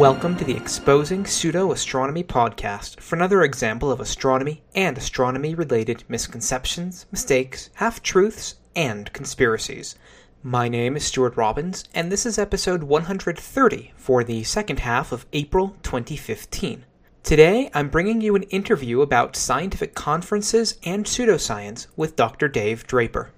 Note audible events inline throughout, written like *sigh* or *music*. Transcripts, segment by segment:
Welcome to the Exposing Pseudo Astronomy podcast for another example of astronomy and astronomy related misconceptions, mistakes, half truths, and conspiracies. My name is Stuart Robbins, and this is episode 130 for the second half of April 2015. Today, I'm bringing you an interview about scientific conferences and pseudoscience with Dr. Dave Draper.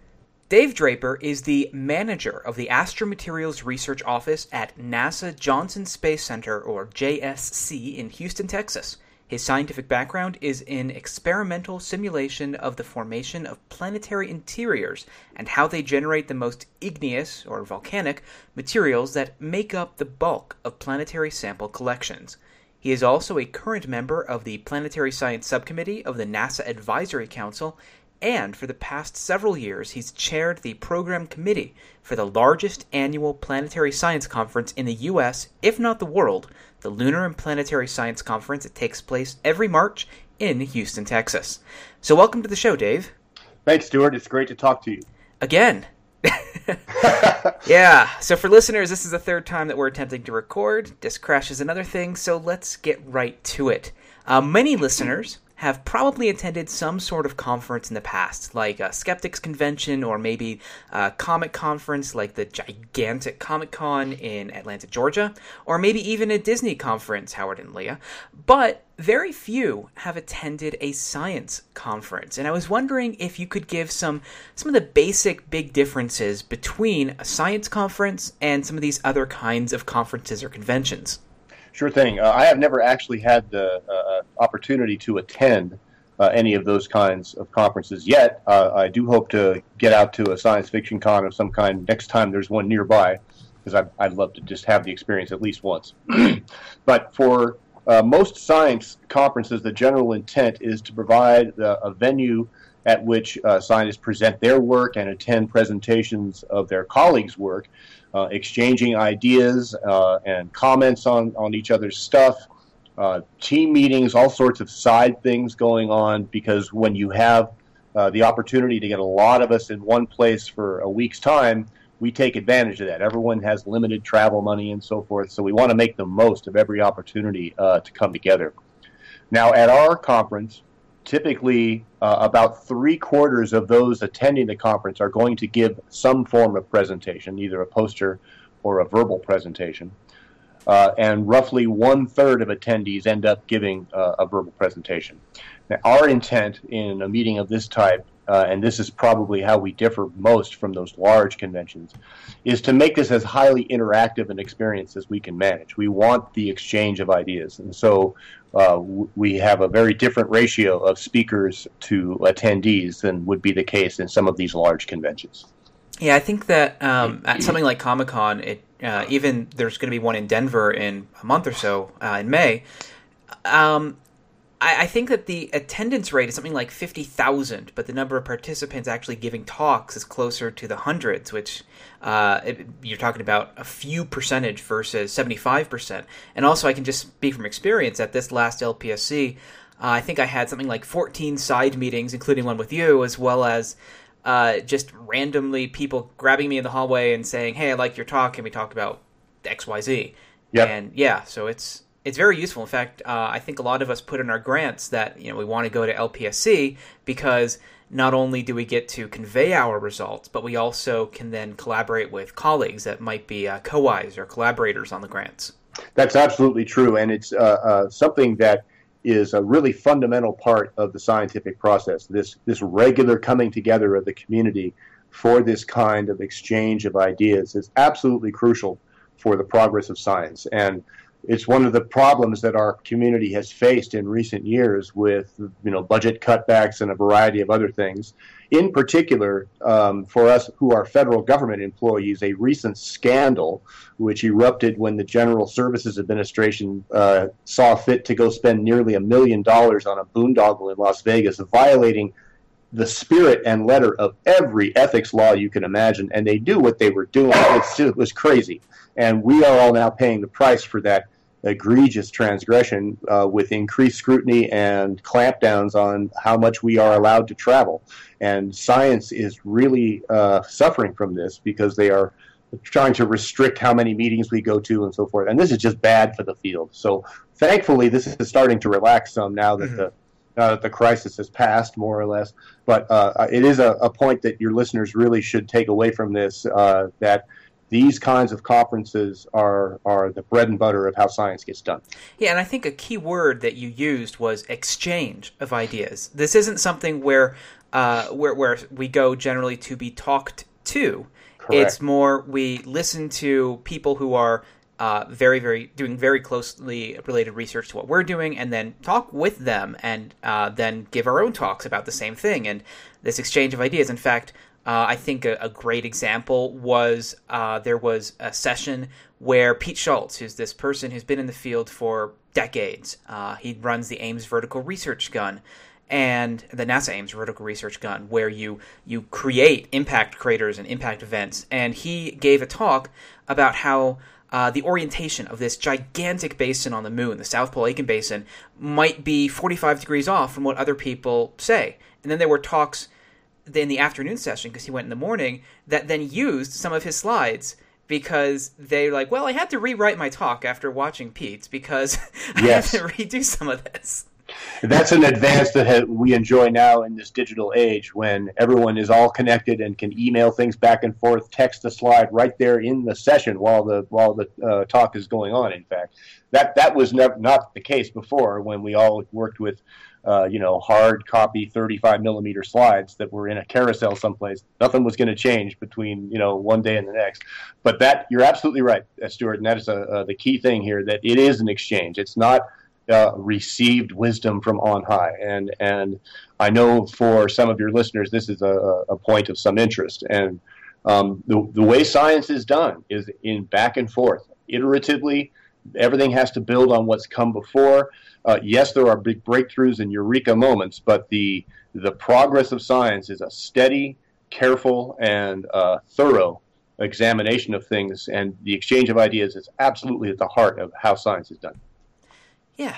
Dave Draper is the manager of the Astromaterials Research Office at NASA Johnson Space Center, or JSC, in Houston, Texas. His scientific background is in experimental simulation of the formation of planetary interiors and how they generate the most igneous, or volcanic, materials that make up the bulk of planetary sample collections. He is also a current member of the Planetary Science Subcommittee of the NASA Advisory Council and for the past several years, he's chaired the program committee for the largest annual planetary science conference in the U.S., if not the world, the Lunar and Planetary Science Conference. It takes place every March in Houston, Texas. So, welcome to the show, Dave. Thanks, Stuart. It's great to talk to you. Again. *laughs* yeah, so for listeners, this is the third time that we're attempting to record. This crash is another thing, so let's get right to it. Uh, many listeners have probably attended some sort of conference in the past, like a skeptics convention or maybe a comic conference like the gigantic Comic Con in Atlanta, Georgia, or maybe even a Disney conference, Howard and Leah. But very few have attended a science conference, and I was wondering if you could give some some of the basic big differences between a science conference and some of these other kinds of conferences or conventions. Sure thing. Uh, I have never actually had the uh, uh, opportunity to attend uh, any of those kinds of conferences yet. Uh, I do hope to get out to a science fiction con of some kind next time there's one nearby, because I'd love to just have the experience at least once. *clears throat* but for uh, most science conferences, the general intent is to provide a venue at which scientists present their work and attend presentations of their colleagues' work uh, exchanging ideas uh, and comments on, on each other's stuff, uh, team meetings, all sorts of side things going on. Because when you have uh, the opportunity to get a lot of us in one place for a week's time, we take advantage of that. Everyone has limited travel money and so forth, so we want to make the most of every opportunity uh, to come together. Now, at our conference, typically uh, about three quarters of those attending the conference are going to give some form of presentation, either a poster or a verbal presentation. Uh, and roughly one third of attendees end up giving uh, a verbal presentation. Now, our intent in a meeting of this type, uh, and this is probably how we differ most from those large conventions, is to make this as highly interactive an experience as we can manage. We want the exchange of ideas, and so uh, we have a very different ratio of speakers to attendees than would be the case in some of these large conventions. Yeah, I think that um, at something like Comic Con, it uh, even there's going to be one in Denver in a month or so uh, in May. Um, I, I think that the attendance rate is something like 50,000, but the number of participants actually giving talks is closer to the hundreds, which uh, it, you're talking about a few percentage versus 75%. And also, I can just speak from experience at this last LPSC, uh, I think I had something like 14 side meetings, including one with you, as well as uh, just randomly people grabbing me in the hallway and saying, "Hey, I like your talk. Can we talk about X, Y, Z?" Yep. And yeah, so it's it's very useful. In fact, uh, I think a lot of us put in our grants that you know we want to go to LPSC because not only do we get to convey our results, but we also can then collaborate with colleagues that might be uh, co-Is or collaborators on the grants. That's absolutely true, and it's uh, uh, something that is a really fundamental part of the scientific process. This this regular coming together of the community for this kind of exchange of ideas is absolutely crucial for the progress of science and it's one of the problems that our community has faced in recent years with you know budget cutbacks and a variety of other things. In particular, um, for us who are federal government employees, a recent scandal which erupted when the General Services Administration uh, saw fit to go spend nearly a million dollars on a boondoggle in Las Vegas, violating the spirit and letter of every ethics law you can imagine, and they knew what they were doing. it was crazy, and we are all now paying the price for that egregious transgression uh, with increased scrutiny and clampdowns on how much we are allowed to travel. And science is really uh, suffering from this because they are trying to restrict how many meetings we go to and so forth. And this is just bad for the field. So thankfully, this is starting to relax some now that mm-hmm. the now that the crisis has passed, more or less. But uh, it is a, a, point that your listeners really should take away from this uh, that these kinds of conferences are are the bread and butter of how science gets done. Yeah, and I think a key word that you used was exchange of ideas. This isn't something where uh, where where we go generally to be talked to. Correct. It's more we listen to people who are uh, very, very doing very closely related research to what we're doing, and then talk with them, and uh, then give our own talks about the same thing, and this exchange of ideas. In fact, uh, I think a, a, great example was uh, there was a session where Pete Schultz, who's this person who's been in the field for decades, uh, he runs the Ames Vertical Research Gun and the NASA Ames Vertical Research Gun, where you you create impact craters and impact events. And he gave a talk about how uh, the orientation of this gigantic basin on the moon, the South Pole Aitken Basin, might be 45 degrees off from what other people say. And then there were talks in the afternoon session, because he went in the morning, that then used some of his slides because they were like, well, I had to rewrite my talk after watching Pete's because yes. *laughs* I had to redo some of this. That's an advance that we enjoy now in this digital age when everyone is all connected and can email things back and forth, text the slide right there in the session while the while the uh, talk is going on. In fact, that that was never not the case before when we all worked with. Uh, you know, hard copy 35 millimeter slides that were in a carousel someplace. Nothing was going to change between you know one day and the next. But that you're absolutely right, uh, Stuart, and that is a, uh, the key thing here. That it is an exchange. It's not uh, received wisdom from on high. And and I know for some of your listeners, this is a, a point of some interest. And um, the the way science is done is in back and forth, iteratively. Everything has to build on what's come before. Uh, yes, there are big breakthroughs and eureka moments, but the the progress of science is a steady, careful, and uh, thorough examination of things, and the exchange of ideas is absolutely at the heart of how science is done. Yeah.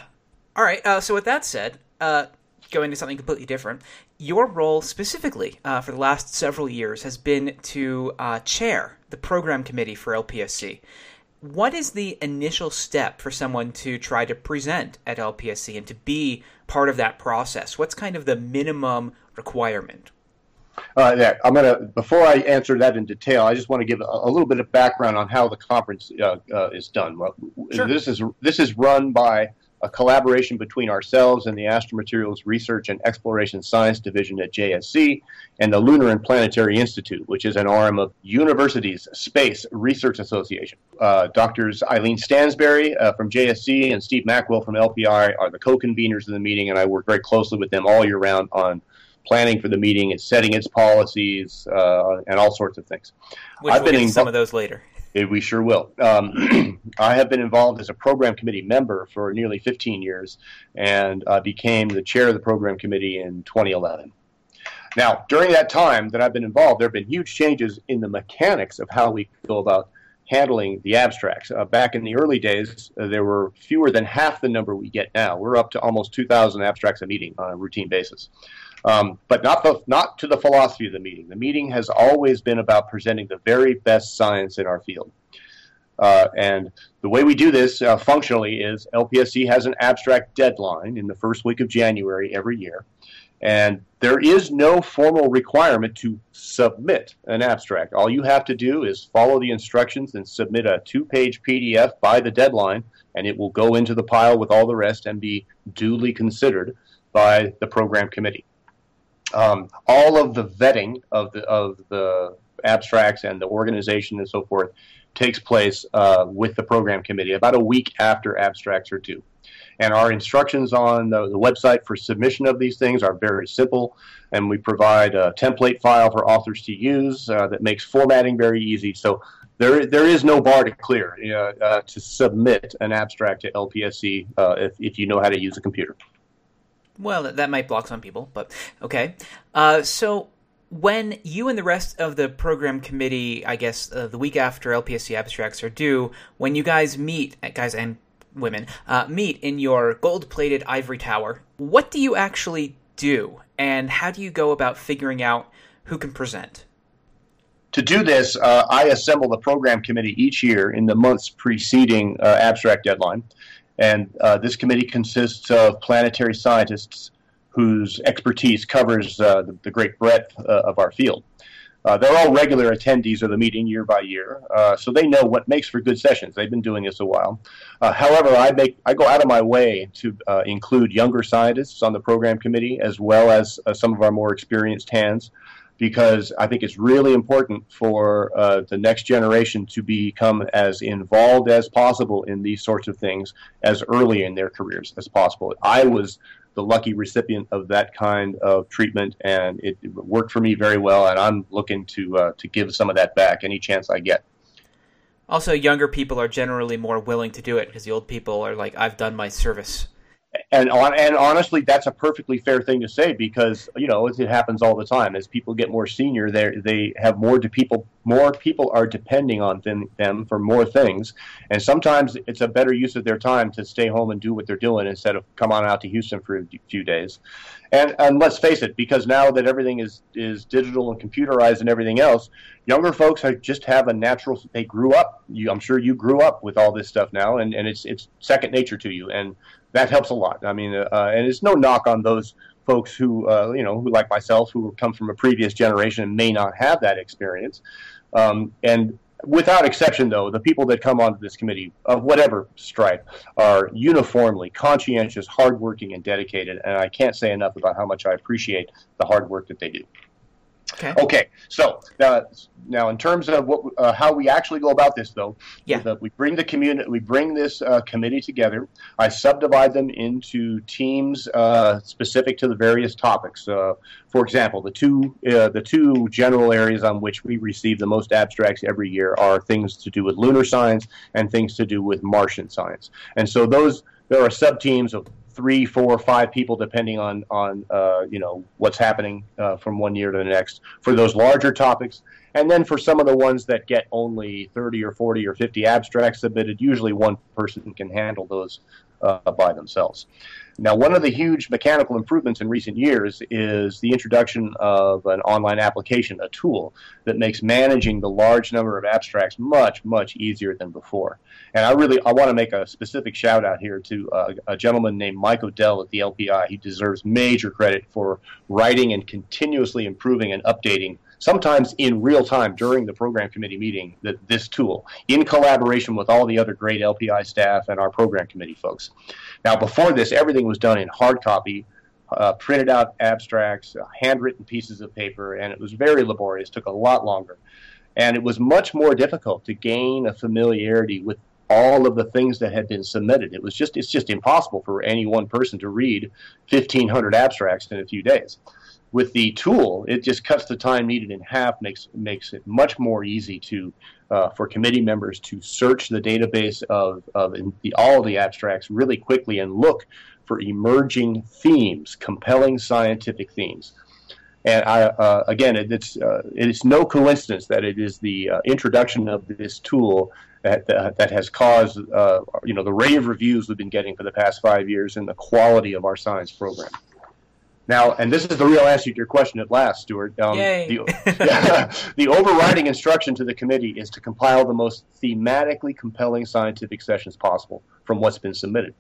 All right. Uh, so with that said, uh, going to something completely different, your role specifically uh, for the last several years has been to uh, chair the program committee for LPSC. What is the initial step for someone to try to present at LPSC and to be part of that process? What's kind of the minimum requirement? Uh, yeah, I'm gonna. Before I answer that in detail, I just want to give a, a little bit of background on how the conference uh, uh, is done. Sure. This is this is run by a collaboration between ourselves and the Astromaterials Research and Exploration Science Division at JSC and the Lunar and Planetary Institute, which is an arm of Universities Space Research Association. Uh, doctors Eileen Stansbery uh, from JSC and Steve Mackwell from LPI are the co-conveners of the meeting, and I work very closely with them all year round on planning for the meeting and setting its policies uh, and all sorts of things. Which I've we'll been in some of those later. We sure will. Um, *clears throat* I have been involved as a program committee member for nearly 15 years and uh, became the chair of the program committee in 2011. Now, during that time that I've been involved, there have been huge changes in the mechanics of how we go about handling the abstracts. Uh, back in the early days, uh, there were fewer than half the number we get now. We're up to almost 2,000 abstracts a meeting on a routine basis. Um, but not the not to the philosophy of the meeting. The meeting has always been about presenting the very best science in our field. Uh, and the way we do this uh, functionally is LPSC has an abstract deadline in the first week of January every year. And there is no formal requirement to submit an abstract. All you have to do is follow the instructions and submit a two page PDF by the deadline, and it will go into the pile with all the rest and be duly considered by the program committee um, all of the vetting of the of the abstracts and the organization and so forth takes place uh, with the program committee about a week after abstracts are due. And our instructions on the, the, website for submission of these things are very simple, and we provide a template file for authors to use uh, that makes formatting very easy. So there, there is no bar to clear uh, to submit an abstract to LPSC uh, if, if you know how to use a computer. Well, that might block some people, but okay. Uh, so when you and the rest of the program committee, I guess uh, the week after LPSC abstracts are due, when you guys meet, uh, guys and women, uh, meet in your gold-plated ivory tower, what do you actually do, and how do you go about figuring out who can present? to do this, uh, I assemble the program committee each year in the months preceding uh, abstract deadline. And uh, this committee consists of planetary scientists whose expertise covers uh, the, the, great breadth uh, of our field. Uh, they're all regular attendees of the meeting year by year, so they know what makes for good sessions. They've been doing this a while. however, I make I go out of my way to include younger scientists on the program committee as well as some of our more experienced hands because I think it's really important for uh, the next generation to become as involved as possible in these sorts of things as early in their careers as possible. I was the lucky recipient of that kind of treatment, and it, worked for me very well. And I'm looking to uh, to give some of that back any chance I get. Also, younger people are generally more willing to do it because the old people are like, "I've done my service." And on and honestly, that's a perfectly fair thing to say because you know it happens all the time. As people get more senior, they they have more to people. More people are depending on them, them for more things, and sometimes it's a better use of their time to stay home and do what they're doing instead of come on out to Houston for a few days. And and let's face it, because now that everything is is digital and computerized and everything else, younger folks have, just have a natural. They grew up. You, I'm sure you grew up with all this stuff now, and, and it's it's second nature to you. And that helps a lot. I mean, uh, and it's no knock on those folks who, uh, you know, who like myself, who come from a previous generation and may not have that experience. Um, and without exception, though, the people that come onto this committee of whatever stripe are uniformly conscientious, hardworking, and dedicated. And I can't say enough about how much I appreciate the hard work that they do. Okay. Okay. So uh, now, in terms of what, uh, how we actually go about this, though, yeah. The, we bring the community, we bring this uh, committee together. I subdivide them into teams uh, specific to the various topics. Uh, for example, the two uh, the two general areas on which we receive the most abstracts every year are things to do with lunar science and things to do with Martian science. And so those there are sub teams of three, four, five people, depending on on uh, you know what's happening uh, from one year to the next for those larger topics. And then for some of the ones that get only 30 or 40 or 50 abstracts submitted, usually one person can handle those uh, by themselves. Now, one of the huge mechanical improvements in recent years is the introduction of an online application, a tool that makes managing the large number of abstracts much, much easier than before. And I really I want to make a specific shout out here to uh, a gentleman named Mike Odell at the LPI. He deserves major credit for writing and continuously improving and updating sometimes in real time during the program committee meeting, that this tool in collaboration with all the other great LPI staff and our program committee folks. Now, before this, everything was done in hard copy, uh, printed out abstracts, uh, handwritten pieces of paper, and it was very laborious, took a lot longer. And it was much more difficult to gain a familiarity with all of the things that had been submitted. It was just it's just impossible for any one person to read 1500 abstracts in a few days with the tool, it just cuts the time needed in half, makes makes it much more easy to uh, for committee members to search the database of, of the, all the abstracts really quickly and look for emerging themes, compelling scientific themes. And I, uh, again, it, it's uh, it's no coincidence that it is the uh, introduction of this tool that that has caused uh, you know the rave of reviews we've been getting for the past five years and the quality of our science program. Now, and this is the real answer to your question at last, Stuart. Um, the, *laughs* *laughs* the overriding instruction to the committee is to compile the most thematically compelling scientific sessions possible from what's been submitted.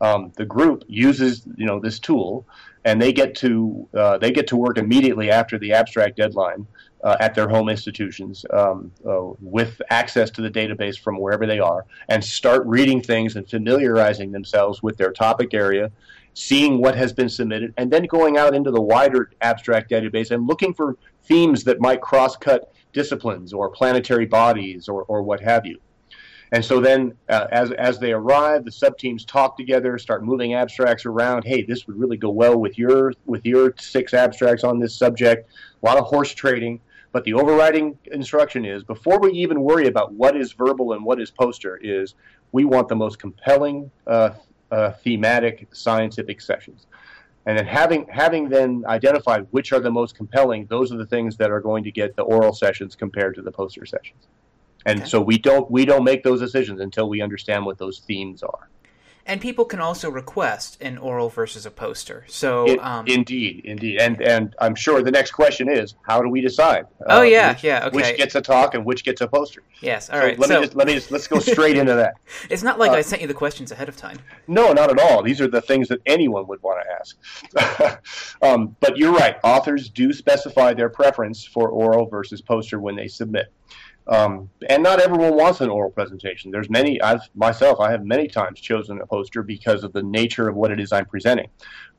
Um, the group uses, you know, this tool, and they get to uh, they get to work immediately after the abstract deadline uh, at their home institutions um, uh, with access to the database from wherever they are, and start reading things and familiarizing themselves with their topic area seeing what has been submitted, and then going out into the wider abstract database and looking for themes that might cross cut disciplines or planetary bodies or, or what have you. And so then, uh, as, as they arrive, the subteams talk together, start moving abstracts around. Hey, this would really go well with your with your six abstracts on this subject. A lot of horse trading, but the overriding instruction is before we even worry about what is verbal and what is poster, is we want the most compelling uh, uh, thematic scientific sessions. And then having having then identified which are the most compelling, those are the things that are going to get the oral sessions compared to the poster sessions. And okay. so we don't we don't make those decisions until we understand what those themes are. And people can also request an oral versus a poster. So In- um, indeed, indeed, and and I'm sure the next question is how do we decide? Oh, uh, yeah, which, yeah, okay. Which gets a talk and which gets a poster? yes, all So right. let so me just let me just let's go *laughs* straight into that. it's not like uh, I sent you the questions ahead of time. No, not at all. These are the things that anyone would want to ask. *laughs* um, but you're right. Authors do specify their preference for oral versus poster when they submit. Um, and not everyone wants an oral presentation. There's many. I've myself, I have many times chosen a poster because of the nature of what it is I'm presenting.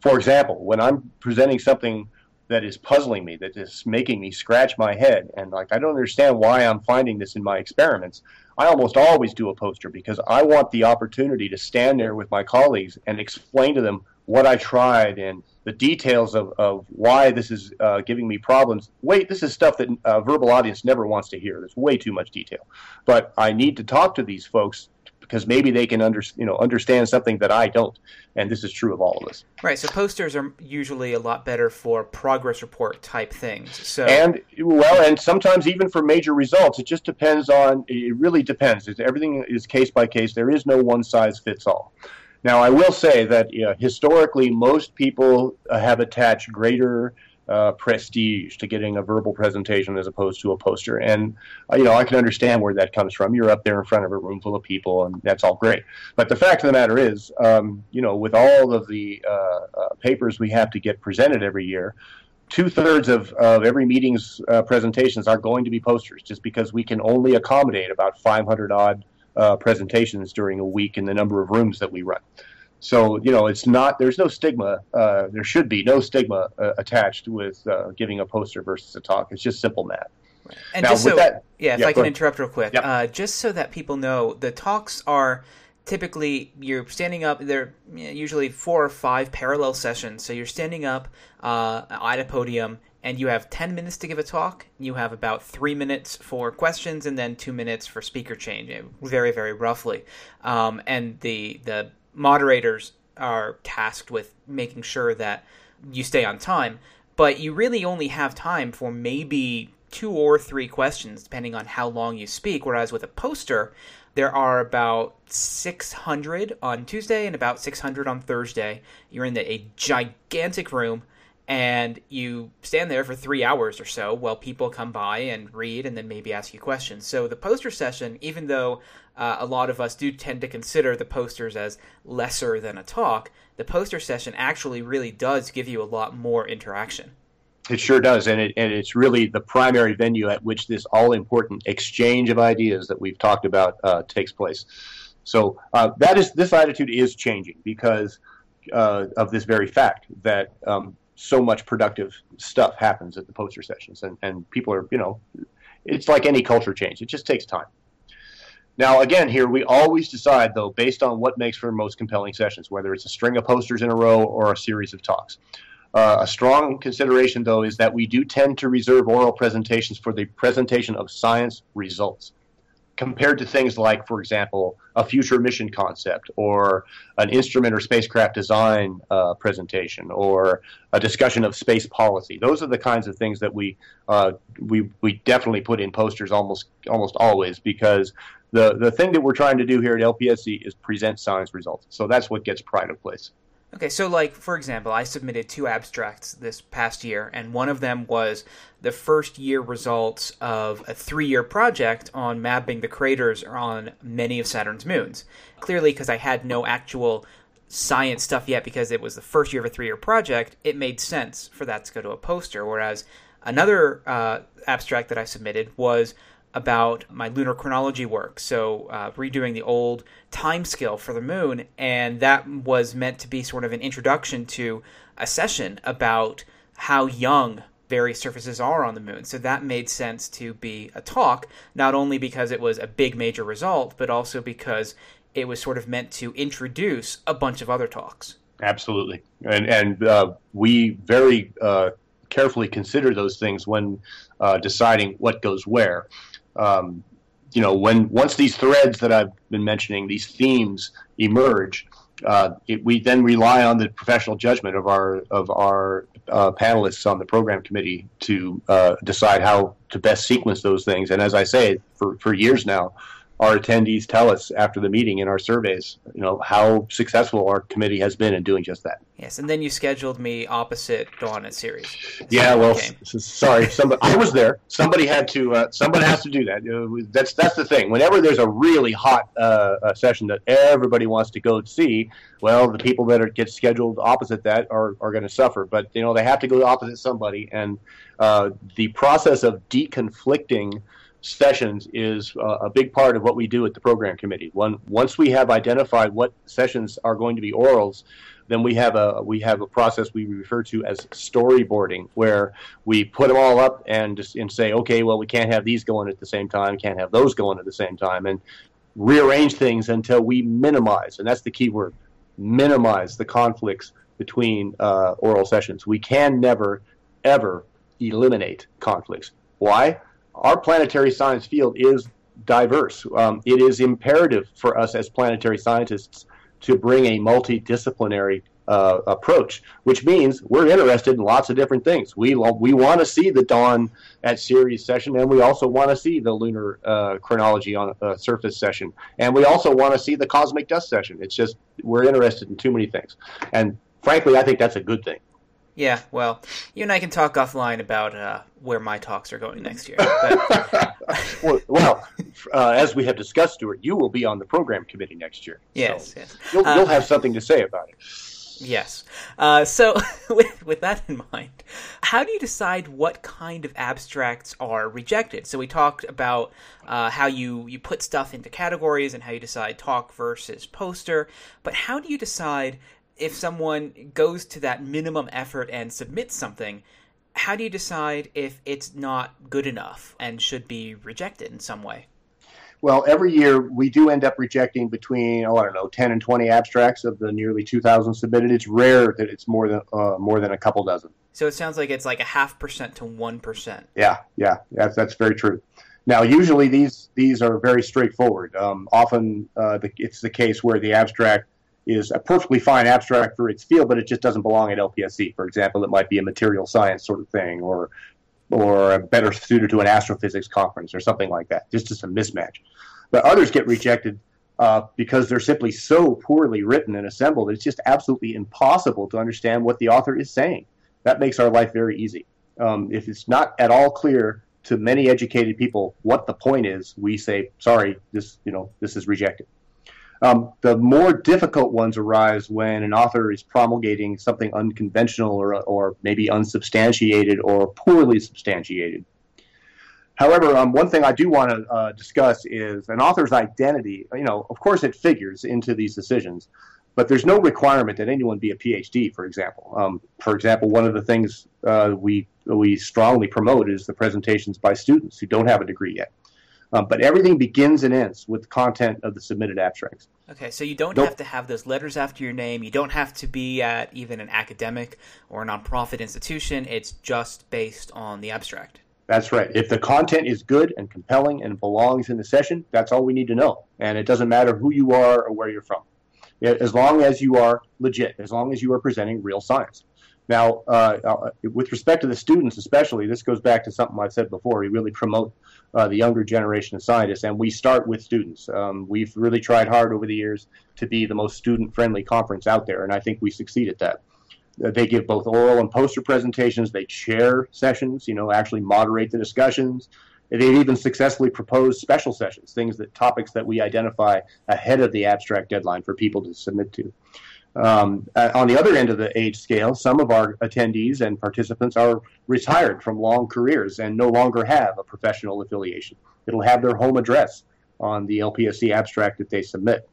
For example, when I'm presenting something that is puzzling me, that is making me scratch my head, and like I don't understand why I'm finding this in my experiments. I almost always do a poster because I want the opportunity to stand there with my colleagues and explain to them what I tried and the details of, of why this is uh, giving me problems. Wait, this is stuff that a verbal audience never wants to hear. There's way too much detail. But I need to talk to these folks because maybe they can under, you know, understand something that I don't. And this is true of all of us. Right. So posters are usually a lot better for progress report type things. So And well, and sometimes even for major results, it just depends on. It really depends. It's, everything is case by case. There is no one size fits all. Now, I will say that you know, historically, most people uh, have attached greater uh, prestige to getting a verbal presentation as opposed to a poster, and uh, you know I can understand where that comes from. You're up there in front of a room full of people, and that's all great. But the fact of the matter is, um, you know, with all of the uh, uh, papers we have to get presented every year, two thirds of, of every meeting's presentations are going to be posters, just because we can only accommodate about 500 odd uh, presentations during a week in the number of rooms that we run. So you know, it's not. There's no stigma. Uh, there should be no stigma uh, attached with uh, giving a poster versus a talk. It's just simple math. And Now, just so, that- yeah, if yeah, I can ahead. interrupt real quick, Yep. uh, just so that people know, the talks are typically you're standing up. They're usually four or five parallel sessions. So you're standing up uh, at a podium, and you have ten minutes to give a talk. You have about three minutes for questions, and then two minutes for speaker change. eh, Very, very roughly. Um, and the the moderators are tasked with making sure that you stay on time but you really only have time for maybe two or three questions, depending on how long you speak. Whereas with a poster, there are about 600 on Tuesday and about 600 on Thursday. You're in a gigantic room and you stand there for three hours or so while people come by and read and then maybe ask you questions. So the poster session, even though uh, a lot of us do tend to consider the posters as lesser than a talk, the poster session actually really does give you a lot more interaction. It sure does, and it and it's really the primary venue at which this all important exchange of ideas that we've talked about uh, takes place. So uh, that is this attitude is changing because uh, of this very fact that um, so much productive stuff happens at the poster sessions, and and people are you know, it's like any culture change; it just takes time. Now, again, here we always decide, though, based on what makes for most compelling sessions, whether it's a string of posters in a row or a series of talks. Uh, a strong consideration, though, is that we do tend to reserve oral presentations for the presentation of science results, compared to things like, for example, a future mission concept, or an instrument or spacecraft design uh, presentation, or a discussion of space policy. Those are the kinds of things that we uh, we we definitely put in posters almost almost always because the the thing that we're trying to do here at LPSC is present science results. So that's what gets pride of place. Okay, so like for example, I submitted two abstracts this past year, and one of them was the first year results of a three-year project on mapping the craters on many of Saturn's moons. Clearly, because I had no actual science stuff yet, because it was the first year of a three-year project, it made sense for that to go to a poster. Whereas another uh, abstract that I submitted was about my lunar chronology work. So, uh, redoing the old time scale for the moon, and that was meant to be sort of an introduction to a session about how young various surfaces are on the moon. So, that made sense to be a talk, not only because it was a big major result, but also because it was sort of meant to introduce a bunch of other talks. Absolutely, and and uh, we very uh, carefully consider those things when uh, deciding what goes where. Um, you know, when once these threads that I've been mentioning, these themes emerge, uh, it, we then rely on the professional judgment of our of our uh, panelists on the program committee to uh, decide how to best sequence those things. And as I say, for for years now, our attendees tell us after the meeting in our surveys, you know, how successful our committee has been in doing just that. Yes, and then you scheduled me opposite Dawn at Ceres. Yeah, well, sorry, somebody, I was there. Somebody had to. Uh, somebody has to do that. Uh, that's that's the thing. Whenever there's a really hot uh, session that everybody wants to go see, well, the people that are, get scheduled opposite that are are going to suffer. But you know, they have to go opposite somebody, and uh, the process of deconflicting sessions is uh, a big part of what we do at the program committee. One, once we have identified what sessions are going to be orals, then we have a we have a process we refer to as storyboarding, where we put them all up and and say, okay, well, we can't have these going at the same time, can't have those going at the same time, and rearrange things until we minimize, and that's the key word, minimize the conflicts between uh, oral sessions. We can never, ever eliminate conflicts. Why? Our planetary science field is diverse. Um, it is imperative for us as planetary scientists to bring a multidisciplinary uh, approach, which means we're interested in lots of different things. We we want to see the dawn at Ceres session, and we also want to see the lunar uh, chronology on a surface session, and we also want to see the cosmic dust session. It's just we're interested in too many things, and frankly, I think that's a good thing. Yeah, well, you and I can talk offline about uh, where my talks are going next year. *laughs* But... *laughs* well, well uh, as we have discussed, Stuart, you will be on the program committee next year. Yes, so yes. You'll, you'll uh, have something to say about it. Yes. Uh, so, *laughs* with, with that in mind, how do you decide what kind of abstracts are rejected? So, we talked about uh, how you, you put stuff into categories and how you decide talk versus poster, but how do you decide if someone goes to that minimum effort and submits something, how do you decide if it's not good enough and should be rejected in some way? Well, every year we do end up rejecting between oh I don't know ten and twenty abstracts of the nearly two thousand submitted. It's rare that it's more than uh, more than a couple dozen. So it sounds like it's like a half percent to one percent. Yeah, yeah, that's that's very true. Now, usually these these are very straightforward. Um, often uh, the, it's the case where the abstract is a perfectly fine abstract for its field, but it just doesn't belong at LPSC. For example, it might be a material science sort of thing, or or a better suited to an astrophysics conference or something like that. Just just a mismatch. But others get rejected uh, because they're simply so poorly written and assembled. It's just absolutely impossible to understand what the author is saying. That makes our life very easy. Um, if it's not at all clear to many educated people what the point is, we say, "Sorry, this you know this is rejected." Um, the more difficult ones arise when an author is promulgating something unconventional or, or maybe unsubstantiated or poorly substantiated. However, um, one thing I do want to uh, discuss is an author's identity. You know, of course, it figures into these decisions, but there's no requirement that anyone be a PhD. For example, um, for example, one of the things uh, we we strongly promote is the presentations by students who don't have a degree yet. Um, but everything begins and ends with the content of the submitted abstracts. Okay, so you don't nope. have to have those letters after your name. You don't have to be at even an academic or a nonprofit institution. It's just based on the abstract. That's right. If the content is good and compelling and belongs in the session, that's all we need to know. And it doesn't matter who you are or where you're from. As long as you are legit, as long as you are presenting real science. Now, uh, uh, with respect to the students, especially, this goes back to something I've said before. We really promote uh, the younger generation of scientists, and we start with students. Um, we've really tried hard over the years to be the most student-friendly conference out there, and I think we succeed at that. Uh, they give both oral and poster presentations. They chair sessions, you know, actually moderate the discussions. They've even successfully proposed special sessions, things that topics that we identify ahead of the abstract deadline for people to submit to. Um, uh, on the other end of the age scale, some of our attendees and participants are retired from long careers and no longer have a professional affiliation. It'll have their home address on the LPSC abstract that they submit.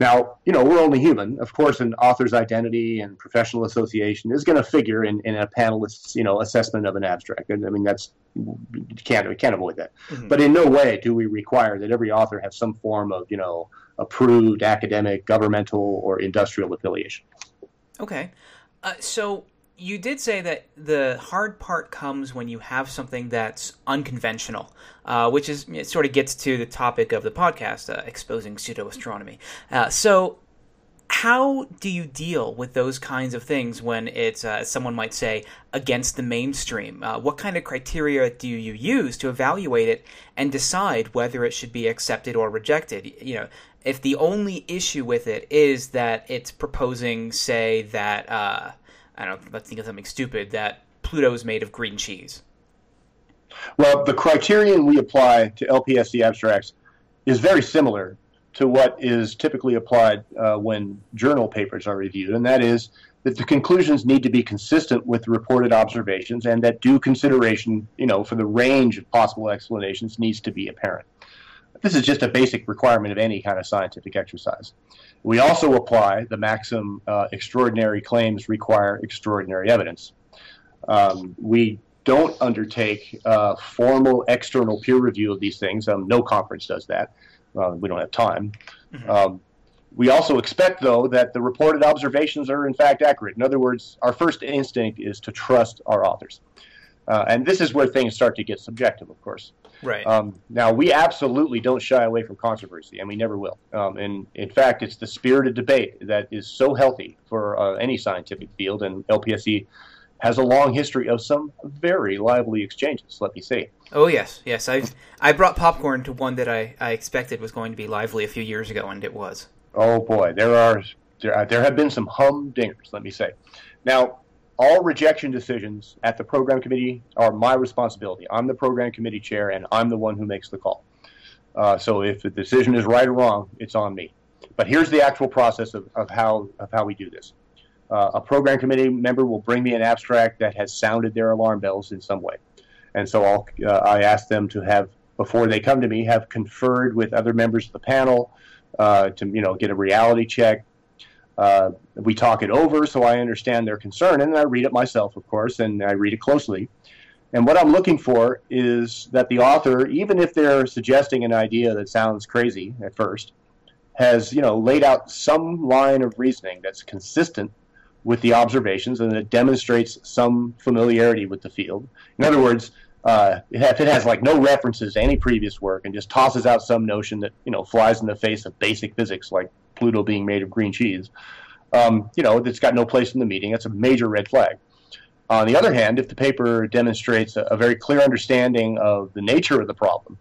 Now, you know, we're only human. Of course, an author's identity and professional association is going to figure in, in a panelist's, you know, assessment of an abstract. And I mean, that's you can't we can't avoid that. Mm-hmm. But in no way do we require that every author have some form of, you know, approved academic, governmental, or industrial affiliation. Okay. Uh, so you did say that the hard part comes when you have something that's unconventional, uh, which is it sort of gets to the topic of the podcast, uh, exposing pseudo astronomy. Uh, so, how do you deal with those kinds of things when it's, uh, someone might say, against the mainstream? Uh, what kind of criteria do you use to evaluate it and decide whether it should be accepted or rejected? You know, if the only issue with it is that it's proposing, say, that uh, I don't know, let's think of something stupid that Pluto is made of green cheese. Well, the criterion we apply to LPSC abstracts is very similar to what is typically applied uh, when journal papers are reviewed, and that is that the conclusions need to be consistent with reported observations and that due consideration, you know, for the range of possible explanations needs to be apparent. This is just a basic requirement of any kind of scientific exercise. We also apply the maxim uh, extraordinary claims require extraordinary evidence. Um, we don't undertake uh, formal external peer review of these things. Um, no conference does that. Uh, we don't have time. Mm-hmm. Um, we also expect, though, that the reported observations are in fact accurate. In other words, our first instinct is to trust our authors. Uh, and this is where things start to get subjective, of course. Right. Um, now, we absolutely don't shy away from controversy, and we never will. Um, and in fact, it's the spirited debate that is so healthy for uh, any scientific field, and LPSC has a long history of some very lively exchanges. Let me say. Oh yes, yes. I I brought popcorn to one that I, I expected was going to be lively a few years ago, and it was. Oh boy, there are there, there have been some humdingers. Let me say. Now, all rejection decisions at the program committee are my responsibility. I'm the program committee chair, and I'm the one who makes the call. Uh, so if the decision is right or wrong, it's on me. But here's the actual process of, of how of how we do this uh, a program committee member will bring me an abstract that has sounded their alarm bells in some way. And so I'll, uh, I ask them to have, before they come to me, have conferred with other members of the panel uh, to, you know, get a reality check. Uh, we talk it over so I understand their concern, and then I read it myself, of course, and I read it closely. And what I'm looking for is that the author, even if they're suggesting an idea that sounds crazy at first, has you know laid out some line of reasoning that's consistent with the observations and it demonstrates some familiarity with the field. In other words, uh, if it has like no references to any previous work and just tosses out some notion that you know flies in the face of basic physics, like Pluto being made of green cheese, um, you know, that's got no place in the meeting. That's a major red flag. On the other hand, if the paper demonstrates a, a very clear understanding of the nature of the problem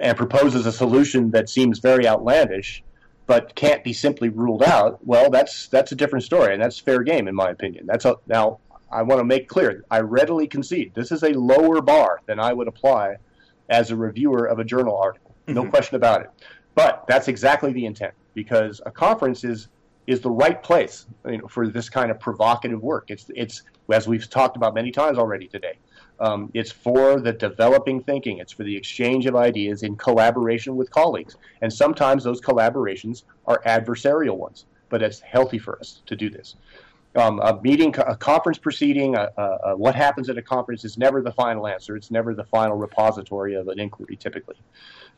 and proposes a solution that seems very outlandish, but can't be simply ruled out, well, that's that's a different story, and that's fair game in my opinion. That's a, now I want to make clear I readily concede this is a lower bar than I would apply as a reviewer of a journal article, no mm-hmm. question about it. But that's exactly the intent because a conference is is the right place you know, for this kind of provocative work. It's it's as we've talked about many times already today. Um, it's for the developing thinking. It's for the exchange of ideas in collaboration with colleagues. And sometimes those collaborations are adversarial ones, but it's healthy for us to do this. Um, a meeting, a conference proceeding, what happens at a conference is never the final answer. It's never the final repository of an inquiry, typically.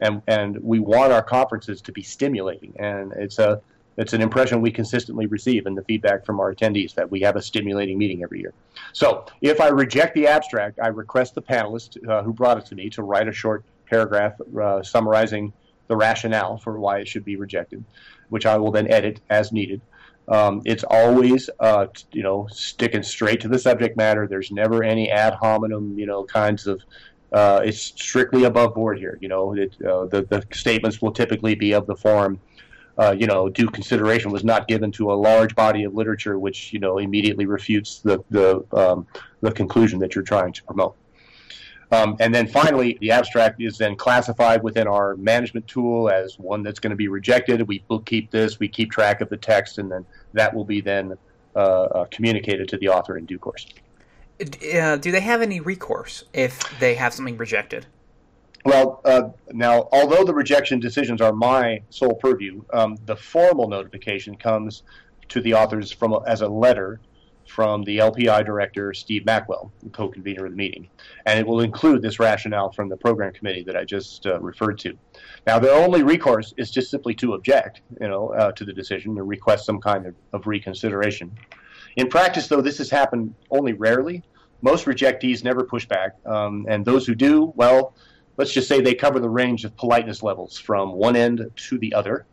And, and we want our conferences to be stimulating. And it's a it's an impression we consistently receive in the feedback from our attendees that we have a stimulating meeting every year. So if I reject the abstract, I request the panelist uh, who brought it to me to write a short paragraph uh, summarizing the rationale for why it should be rejected, which I will then edit as needed. Um, it's always, uh, you know, sticking straight to the subject matter. There's never any ad hominem, you know, kinds of. Uh, it's strictly above board here. You know, it, uh, the the statements will typically be of the form uh, you know, due consideration was not given to a large body of literature, which you know immediately refutes the the um, the conclusion that you're trying to promote. Um, and then finally, the abstract is then classified within our management tool as one that's going to be rejected. We bookkeep this, we keep track of the text, and then that will be then uh, uh, communicated to the author in due course. Uh, do they have any recourse if they have something rejected? Well, uh, now, although the rejection decisions are my sole purview, um, the formal notification comes to the authors from a, as a letter from the LPI director, Steve Mackwell, co-convener of the meeting, and it will include this rationale from the program committee that I just uh, referred to. Now, their only recourse is just simply to object, you know, uh, to the decision and request some kind of, of reconsideration. In practice, though, this has happened only rarely. Most rejectees never push back, um, and those who do, well, let's just say they cover the range of politeness levels from one end to the other.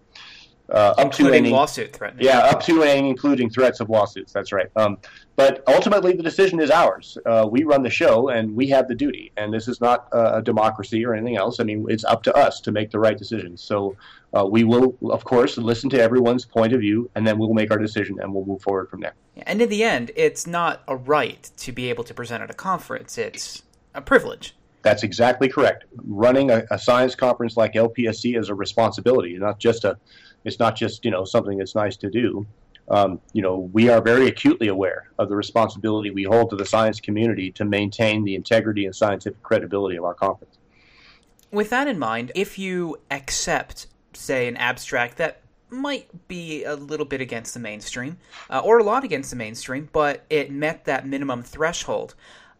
Uh, up to any, lawsuit threats. Yeah, up to and including threats of lawsuits. That's right. Um, but ultimately, the decision is ours. Uh, we run the show, and we have the duty. And this is not a democracy or anything else. I mean, it's up to us to make the right decisions. So uh, we will, of course, listen to everyone's point of view, and then we'll make our decision, and we'll move forward from there. And in the end, it's not a right to be able to present at a conference. It's a privilege. That's exactly correct. Running a, a science conference like LPSC is a responsibility, not just a it's not just you know something that's nice to do. Um, you know, we are very acutely aware of the responsibility we hold to the science community to maintain the integrity and scientific credibility of our conference. With that in mind, if you accept, say, an abstract that might be a little bit against the mainstream, uh, or a lot against the mainstream, but it met that minimum threshold,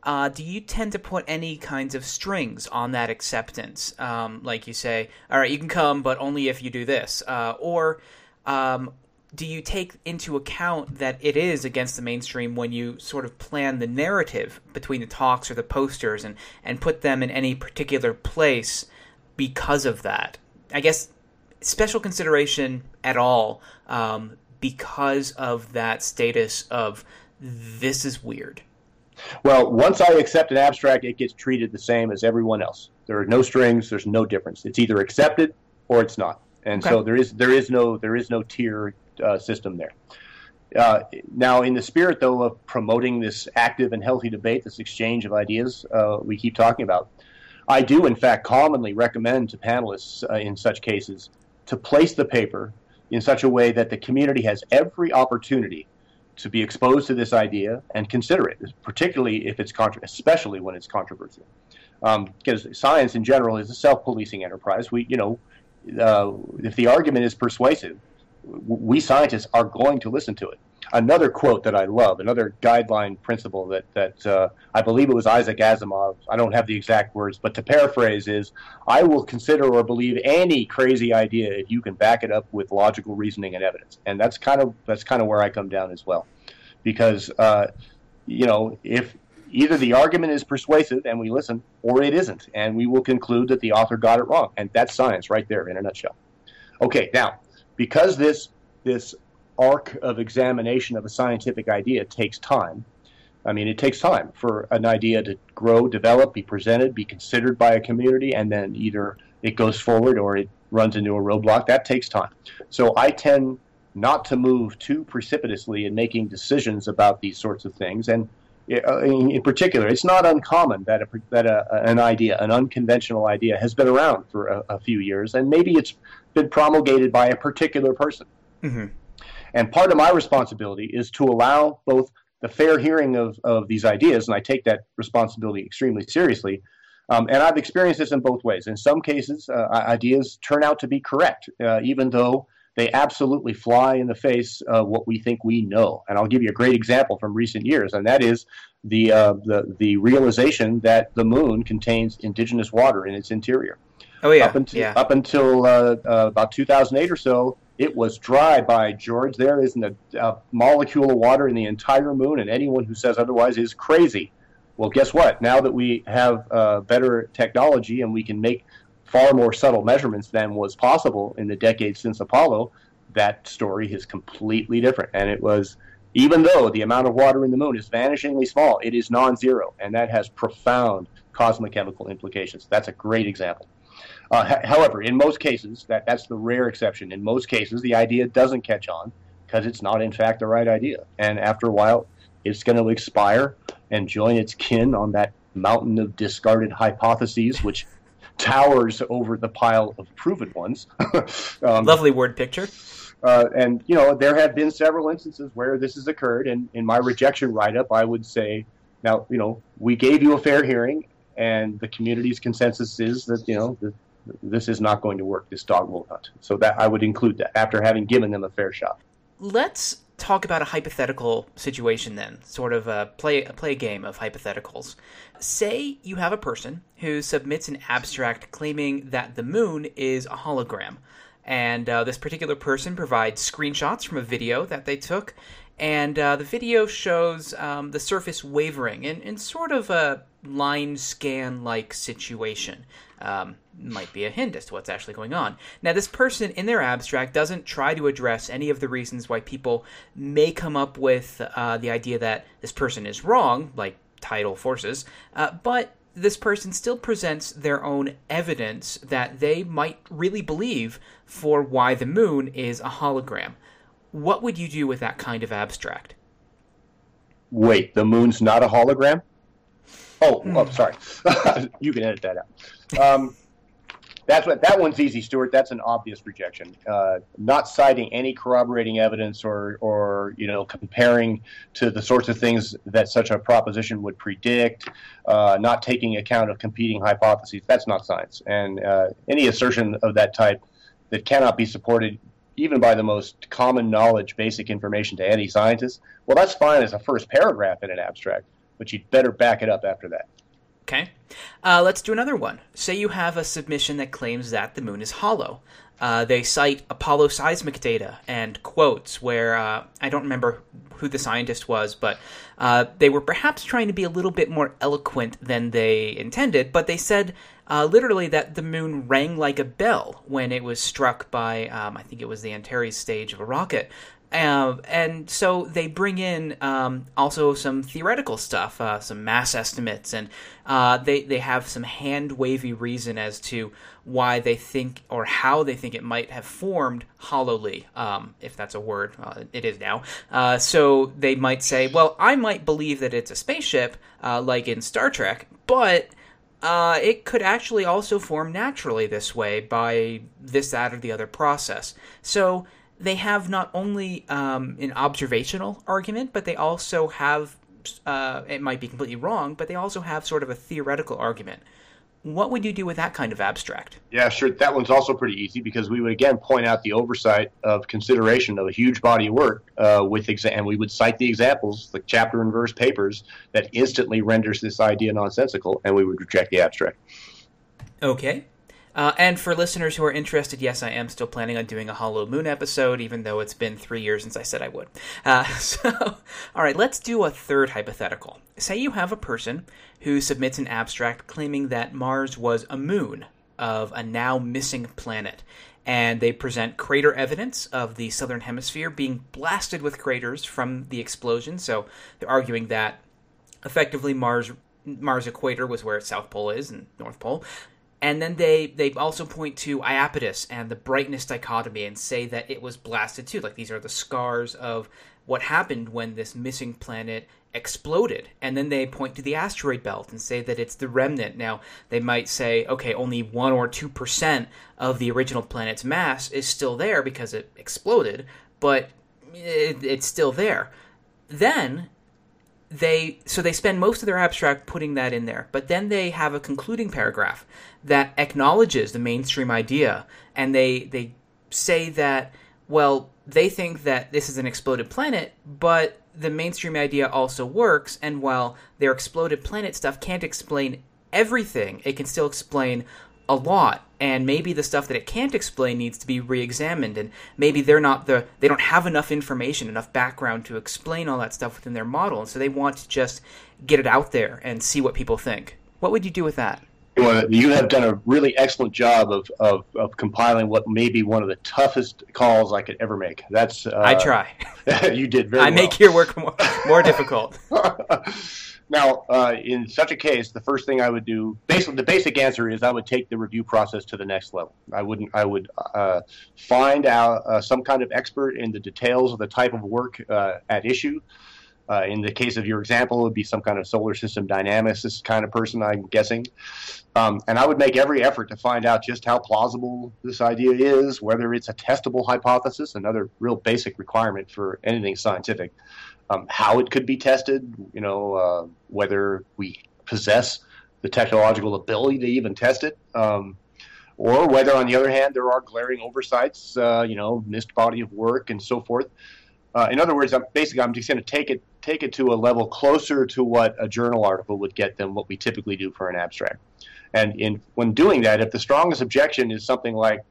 uh, do you tend to put any kinds of strings on that acceptance? Um, like you say, all right, you can come, but only if you do this. Uh, or um, do you take into account that it is against the mainstream when you sort of plan the narrative between the talks or the posters and, and put them in any particular place because of that? I guess special consideration at all um, because of that status of this is weird. Well, once I accept an abstract, it gets treated the same as everyone else. There are no strings. There's no difference. It's either accepted or it's not. And okay. so there is there is no there is no tier uh, system there. Uh, now, in the spirit though of promoting this active and healthy debate, this exchange of ideas uh, we keep talking about, I do in fact commonly recommend to panelists uh, in such cases to place the paper in such a way that the community has every opportunity to be exposed to this idea and consider it, particularly if it's contra- especially when it's controversial. Um, because science in general is a self-policing enterprise. We, you know, uh, if the argument is persuasive, we scientists are going to listen to it. Another quote that I love, another guideline principle that that uh, I believe it was Isaac Asimov. I don't have the exact words, but to paraphrase is, "I will consider or believe any crazy idea if you can back it up with logical reasoning and evidence." And that's kind of that's kind of where I come down as well, because uh, you know if either the argument is persuasive and we listen, or it isn't, and we will conclude that the author got it wrong, and that's science right there in a nutshell. Okay, now because this this arc of examination of a scientific idea takes time. I mean, it takes time for an idea to grow, develop, be presented, be considered by a community, and then either it goes forward or it runs into a roadblock. That takes time. So I tend not to move too precipitously in making decisions about these sorts of things. And uh, in particular, it's not uncommon that a, that a, an idea, an unconventional idea, has been around for a, a, few years, and maybe it's been promulgated by a particular person. Mm-hmm. And part of my responsibility is to allow both the fair hearing of, of these ideas, and I take that responsibility extremely seriously. Um, and I've experienced this in both ways. In some cases, uh, ideas turn out to be correct, uh, even though they absolutely fly in the face of what we think we know. And I'll give you a great example from recent years, and that is the uh, the, the realization that the moon contains indigenous water in its interior. Oh yeah, up until, yeah. Up until uh, uh, about 2008 or so, it was dry by George. There isn't a, a, molecule of water in the entire moon, and anyone who says otherwise is crazy. Well, guess what? Now that we have uh, better technology and we can make far more subtle measurements than was possible in the decades since Apollo, that story is completely different. And it was, even though the amount of water in the moon is vanishingly small, it is non zero, and that has profound cosmochemical implications. That's a great example. Uh, however, in most cases, that, that's the rare exception. In most cases, the idea doesn't catch on because it's not, in fact, the right idea. And after a while, it's going to expire and join its kin on that mountain of discarded hypotheses, which *laughs* towers over the pile of proven ones. *laughs* um, Lovely word picture. Uh, and, you know, there have been several instances where this has occurred. And in my rejection write up, I would say, now, you know, we gave you a fair hearing, and the community's consensus is that, you know, the, this is not going to work. This dog will hunt. So that I would include that after having given them a fair shot. Let's talk about a hypothetical situation then, sort of a play a play game of hypotheticals. Say you have a person who submits an abstract claiming that the moon is a hologram, and uh, this particular person provides screenshots from a video that they took, and uh, the video shows um, the surface wavering in, in sort of a line scan like situation. Um, might be a hint as to what's actually going on. Now, this person in their abstract doesn't try to address any of the reasons why people may come up with uh, the idea that this person is wrong, like tidal forces, uh, but this person still presents their own evidence that they might really believe for why the moon is a hologram. What would you do with that kind of abstract? Wait, the moon's not a hologram? Oh, hmm. oh sorry. *laughs* you can edit that out. Um, that's what that one's easy, Stuart. That's an obvious rejection. Uh, not citing any corroborating evidence or, or you know, comparing to the sorts of things that such a proposition would predict. Uh, not taking account of competing hypotheses. That's not science. And uh, any assertion of that type that cannot be supported even by the most common knowledge, basic information to any scientist, well, that's fine as a first paragraph in an abstract, but you'd better back it up after that. Okay. Uh, let's do another one. Say you have a submission that claims that the moon is hollow. Uh, they cite Apollo seismic data and quotes where uh, I don't remember who the scientist was, but uh, they were perhaps trying to be a little bit more eloquent than they intended, but they said uh, literally that the moon rang like a bell when it was struck by, um, I think it was the Antares stage of a rocket. Uh, and so they bring in um, also some theoretical stuff, uh, some mass estimates, and uh, they they have some hand wavy reason as to why they think or how they think it might have formed hollowly, um, if that's a word. Uh, it is now. Uh, so they might say, well, I might believe that it's a spaceship, uh, like in Star Trek, but. it could actually also form naturally this way by this, that, or the other process. So they have not only um, an observational argument, but they also have, uh, it might be completely wrong, but they also have sort of a theoretical argument. What would you do with that kind of abstract? Yeah, sure. That one's also pretty easy because we would again point out the oversight of consideration of a huge body of work uh, with exa- and we would cite the examples, the chapter and verse papers, that instantly renders this idea nonsensical, and we would reject the abstract. Okay. Uh, and for listeners who are interested, yes, I am still planning on doing a Hollow Moon episode, even though it's been three years since I said I would. Uh, *laughs* so, all right, let's do a third hypothetical. Say you have a person who submits an abstract claiming that Mars was a moon of a now missing planet, and they present crater evidence of the southern hemisphere being blasted with craters from the explosion. So they're arguing that effectively Mars Mars equator was where its south pole is and north pole. And then they they also point to Iapetus and the brightness dichotomy and say that it was blasted too. Like these are the scars of what happened when this missing planet exploded. And then they point to the asteroid belt and say that it's the remnant. Now, they might say, okay, only 1 or 2% of the original planet's mass is still there because it exploded, but it, it's still there. Then they so they spend most of their abstract putting that in there but then they have a concluding paragraph that acknowledges the mainstream idea and they they say that well they think that this is an exploded planet but the mainstream idea also works and while their exploded planet stuff can't explain everything it can still explain a lot and maybe the stuff that it can't explain needs to be re-examined and maybe they're not the they don't have enough information enough background to explain all that stuff within their model and so they want to just get it out there and see what people think what would you do with that you have done a really excellent job of, of, of, compiling what may be one of the toughest calls I could ever make. That's uh, I try. *laughs* you did very. I well. make your work more, more difficult. *laughs* Now, uh, in such a case, the first thing I would do, basically, the basic answer is I would take the review process to the next level. I wouldn't. I would uh, find out uh, some kind of expert in the details of the type of work uh, at issue. Uh, in the case of your example, it would be some kind of solar system dynamicist kind of person, I'm guessing. Um, and I would make every effort to find out just how plausible this idea is, whether it's a testable hypothesis, another real basic requirement for anything scientific um, how it could be tested, you know, uh, whether we possess the technological ability to even test it, um, or whether, on the other hand, there are glaring oversights, uh, you know, missed body of work and so forth. Uh, in other words, I'm, basically, I'm just going to take it take it to a level closer to what a journal article would get than what we typically do for an abstract. And in when doing that, if the strongest objection is something like,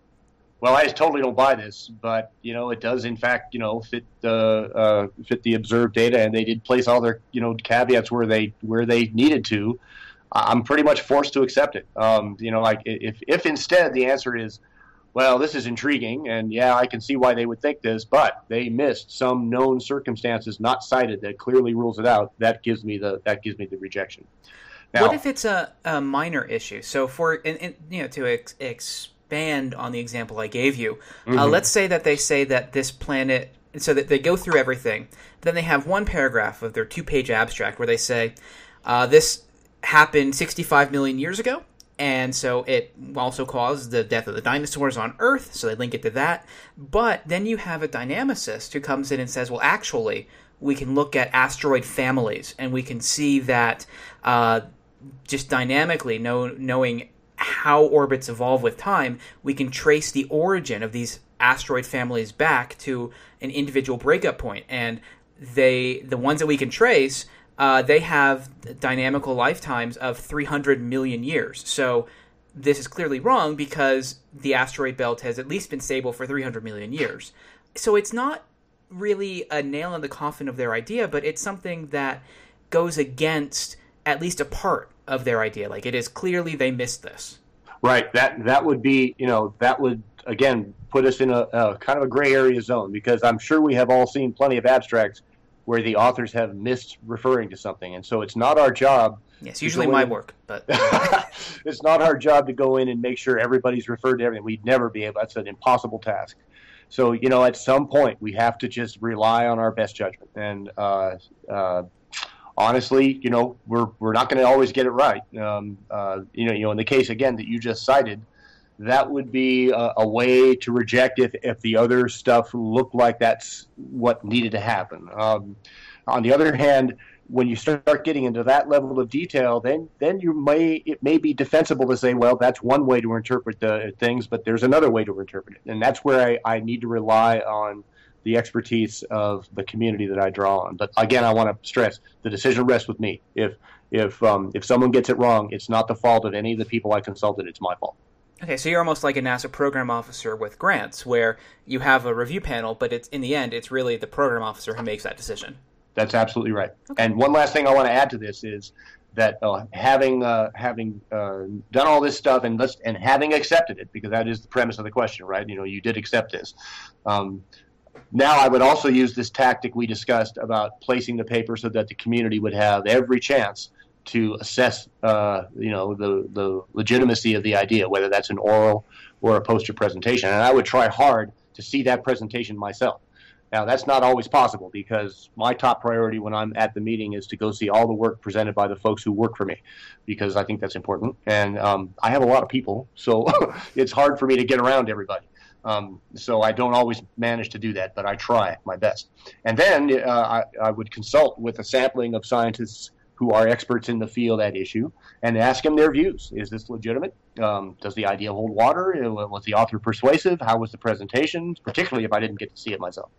well, I just totally don't buy this, but you know, it does in fact, you know, fit the uh, fit the observed data, and they did place all their you know caveats where they where they needed to. I'm pretty much forced to accept it. Um, you know, like if if instead the answer is, well, this is intriguing, and yeah, I can see why they would think this, but they missed some known circumstances not cited that clearly rules it out. That gives me the that gives me the rejection. Now, what if it's a, a minor issue? So for and, and, you know to ex- expand on the example I gave you, uh, mm-hmm. uh, let's say that they say that this planet, so that they go through everything, then they have one paragraph of their two-page abstract where they say uh, this happened 65 million years ago, and so it also caused the death of the dinosaurs on Earth. So they link it to that. But then you have a dynamicist who comes in and says, well, actually, we can look at asteroid families and we can see that. Uh, just dynamically know, knowing how orbits evolve with time, we can trace the origin of these asteroid families back to an individual breakup point. and they the ones that we can trace, uh, they have dynamical lifetimes of 300 million years. So this is clearly wrong because the asteroid belt has at least been stable for 300 million years. So it's not really a nail in the coffin of their idea, but it's something that goes against at least a part of their idea. Like it is clearly they missed this. Right. That that would be you know that would again put us in a, a kind of a gray area zone because I'm sure we have all seen plenty of abstracts where the authors have missed referring to something, and so it's not our job. Yes, usually my in, work, but *laughs* it's not our job to go in and make sure everybody's referred to everything. We'd never be able. That's an impossible task. So you know, at some point, we have to just rely on our best judgment, and uh, uh, honestly, you know, we're we're not going to always get it right. Um, uh, you know, you know, in the case again that you just cited, that would be a, a, way to reject if if the other stuff looked like that's what needed to happen. Um, on the other hand, when you start getting into that level of detail, then then you may it may be defensible to say, well, that's one way to interpret the things, but there's another way to interpret it, and that's where I, I need to rely on the expertise of the community that I draw on. But again, I want to stress the decision rests with me. If if um, if someone gets it wrong, it's not the fault of any of the people I consulted. It's my fault. Okay, so you're almost like a NASA program officer with grants, where you have a review panel, but it's in the end, it's really the program officer who makes that decision. That's absolutely right. Okay. And one last thing I want to add to this is that uh, having uh, having uh, done all this stuff and and having accepted it, because that is the premise of the question, right? You know, you did accept this. Um, now I would also use this tactic we discussed about placing the paper so that the community would have every chance to assess, uh, you know, the, the legitimacy of the idea, whether that's an oral or a poster presentation. And I would try hard to see that presentation myself. Now, that's not always possible because my top priority when I'm at the meeting is to go see all the work presented by the folks who work for me because I think that's important. And um, I have a lot of people, so *laughs* it's hard for me to get around everybody. Um, so I don't always manage to do that, but I try my best. And then uh, I, I, would consult with a sampling of scientists who are experts in the field at issue and ask them their views. Is this legitimate? Um, does the idea hold water? Was the author persuasive? How was the presentation, particularly if I didn't get to see it myself?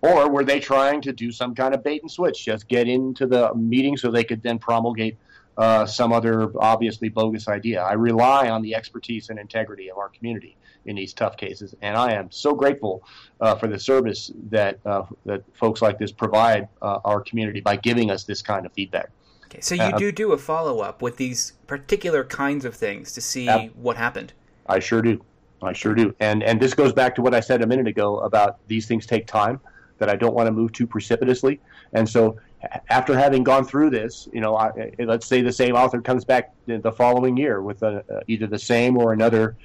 Or were they trying to do some kind of bait and switch, just get into the meeting so they could then promulgate uh, some other obviously bogus idea? I rely on the expertise and integrity of our community in these tough cases. And I am so grateful uh, for the service that uh, that folks like this provide uh, our community by giving us this kind of feedback. Okay, so you uh, do do a follow up with these particular kinds of things to see what happened. I sure do. I sure do. And and this goes back to what I said a minute ago about these things take time. That I don't want to move too precipitously. And so after having gone through this, you know, I, let's say the same author comes back the following year with a, either the same or another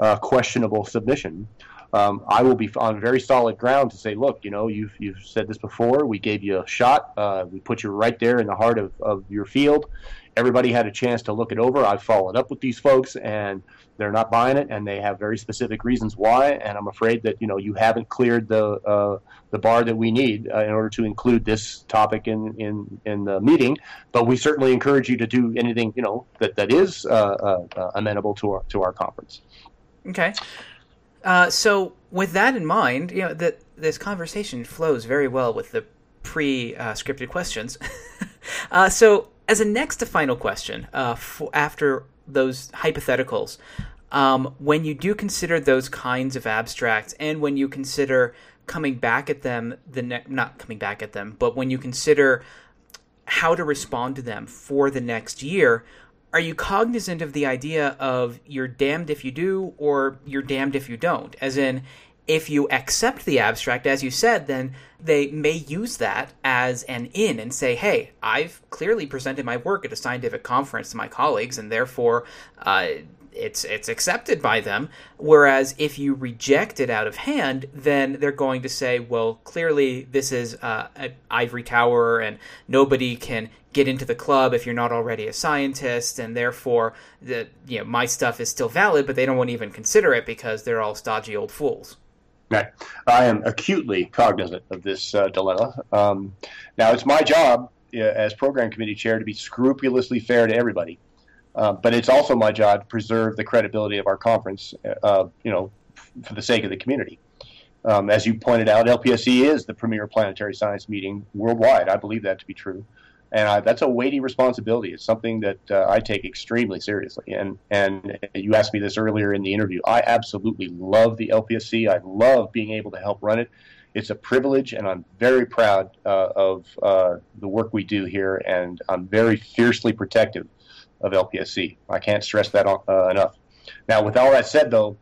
uh, questionable submission, um, I will be on very solid ground to say, look, you know, you've, you've said this before. We gave you a shot. Uh, we put you right there in the heart of, of your field. Everybody had a chance to look it over. I've followed up with these folks, and they're not buying it, and they have very specific reasons why. And I'm afraid that you know you haven't cleared the uh, the bar that we need uh, in order to include this topic in, in in the meeting. But we certainly encourage you to do anything you know that that is uh, uh, uh amenable to our to our conference. Okay. So with that in mind, you know that this conversation flows very well with the pre-scripted questions. *laughs* so as a next to final question, for, after those hypotheticals, um, when you do consider those kinds of abstracts, and when you consider coming back at them, the ne- not coming back at them, but when you consider how to respond to them for the next year, are you cognizant of the idea of you're damned if you do or you're damned if you don't? As in, if you accept the abstract, as you said, then they may use that as an in and say, hey, I've clearly presented my work at a scientific conference to my colleagues, and therefore uh, it's it's accepted by them. Whereas if you reject it out of hand, then they're going to say, well, clearly this is uh, an ivory tower, and nobody can get into the club if you're not already a scientist, and therefore the you know my stuff is still valid, but they don't want to even consider it because they're all stodgy old fools. Right. I am acutely cognizant of this uh, dilemma. Um, now, it's my job uh, as program committee chair to be scrupulously fair to everybody. Uh, but it's also my job to preserve the credibility of our conference, uh, you know, for the sake of the community. Um, as you pointed out, LPSC is the premier planetary science meeting worldwide. I believe that to be true, and I, that's a weighty responsibility. It's something that uh, I take extremely seriously. And and you asked me this earlier in the interview. I absolutely love the LPSC. I love being able to help run it. It's a privilege, and I'm very proud uh, of uh, the work we do here, and I'm very fiercely protective of LPSC. I can't stress that uh, enough. Now, with all that said, though,